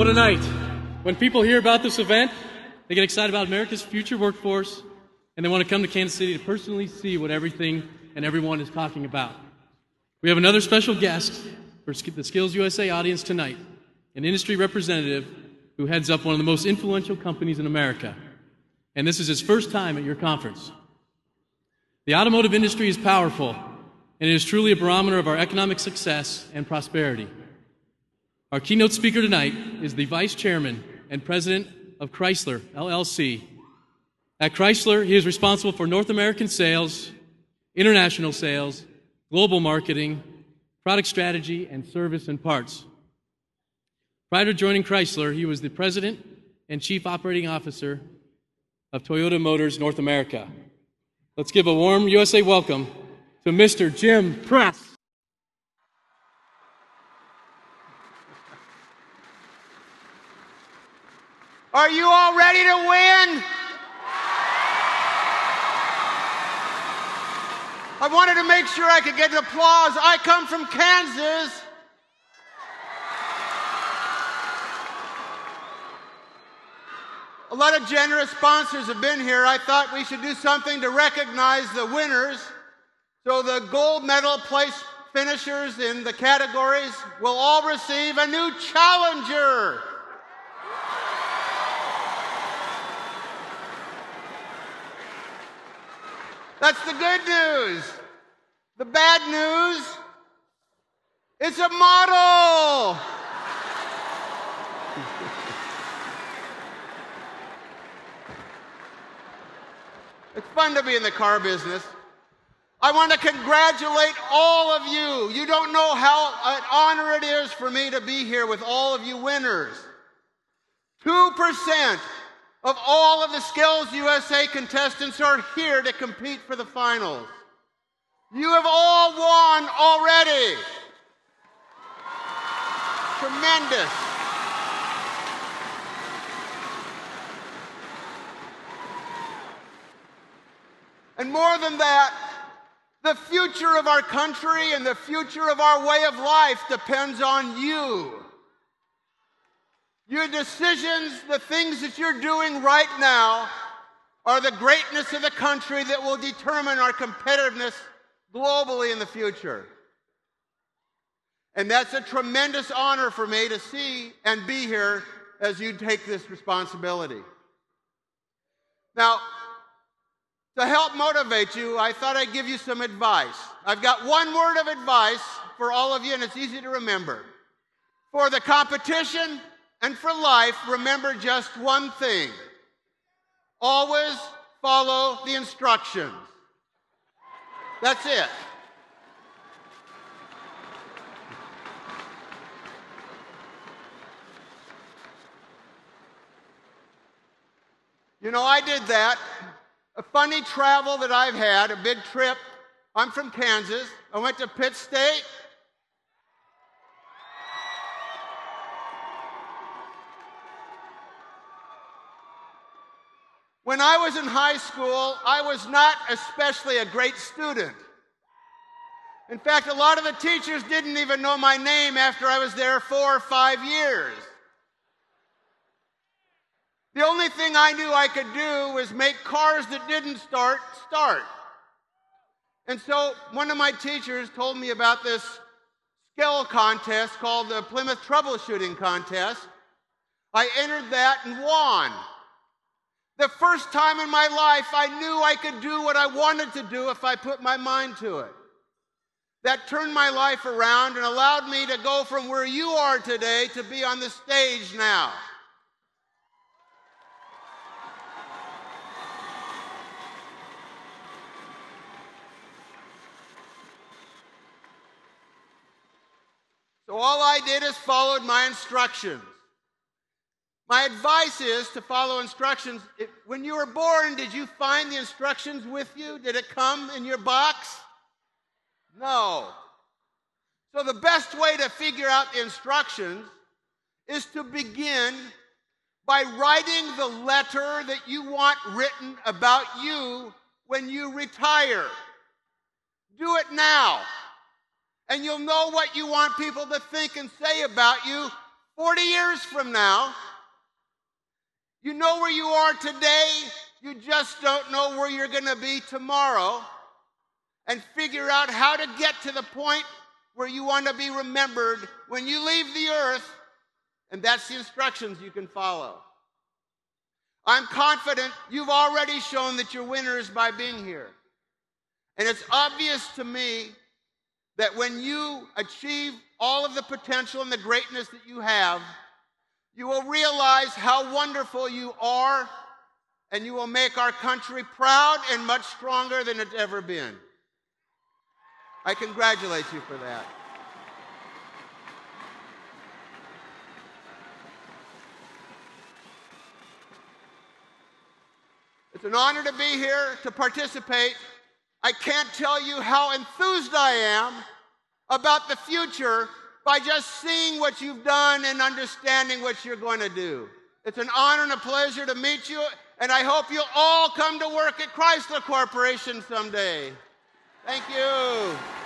Tonight, when people hear about this event, they get excited about America's future workforce, and they want to come to Kansas City to personally see what everything and everyone is talking about. We have another special guest for the Skills USA audience tonight, an industry representative who heads up one of the most influential companies in America. And this is his first time at your conference. The automotive industry is powerful, and it is truly a barometer of our economic success and prosperity. Our keynote speaker tonight is the Vice Chairman and President of Chrysler, LLC. At Chrysler, he is responsible for North American sales, international sales, global marketing, product strategy, and service and parts. Prior to joining Chrysler, he was the President and Chief Operating Officer of Toyota Motors North America. Let's give a warm USA welcome to Mr. Jim Press. Are you all ready to win? I wanted to make sure I could get applause. I come from Kansas. A lot of generous sponsors have been here. I thought we should do something to recognize the winners. So the gold medal place finishers in the categories will all receive a new challenger. That's the good news. The bad news, it's a model. it's fun to be in the car business. I want to congratulate all of you. You don't know how an honor it is for me to be here with all of you winners. 2% of all of the Skills USA contestants are here to compete for the finals. You have all won already. Tremendous. And more than that, the future of our country and the future of our way of life depends on you. Your decisions, the things that you're doing right now, are the greatness of the country that will determine our competitiveness globally in the future. And that's a tremendous honor for me to see and be here as you take this responsibility. Now, to help motivate you, I thought I'd give you some advice. I've got one word of advice for all of you, and it's easy to remember. For the competition, and for life, remember just one thing always follow the instructions. That's it. You know, I did that. A funny travel that I've had, a big trip. I'm from Kansas. I went to Pitt State. When I was in high school, I was not especially a great student. In fact, a lot of the teachers didn't even know my name after I was there four or five years. The only thing I knew I could do was make cars that didn't start start. And so one of my teachers told me about this skill contest called the Plymouth Troubleshooting Contest. I entered that and won. The first time in my life, I knew I could do what I wanted to do if I put my mind to it. That turned my life around and allowed me to go from where you are today to be on the stage now. So all I did is followed my instructions. My advice is to follow instructions. When you were born, did you find the instructions with you? Did it come in your box? No. So, the best way to figure out the instructions is to begin by writing the letter that you want written about you when you retire. Do it now. And you'll know what you want people to think and say about you 40 years from now You know where you are today, you just don't know where you're going to be tomorrow. And figure out how to get to the point where you want to be remembered when you leave the earth. And that's the instructions you can follow. I'm confident you've already shown that you're winners by being here. And it's obvious to me that when you achieve all of the potential and the greatness that you have, you will realize how wonderful you are, and you will make our country proud and much stronger than it's ever been. I congratulate you for that. It's an honor to be here to participate. I can't tell you how enthused I am about the future by just seeing what you've done and understanding what you're going to do. It's an honor and a pleasure to meet you, and I hope you'll all come to work at Chrysler Corporation someday. Thank you. Thank you.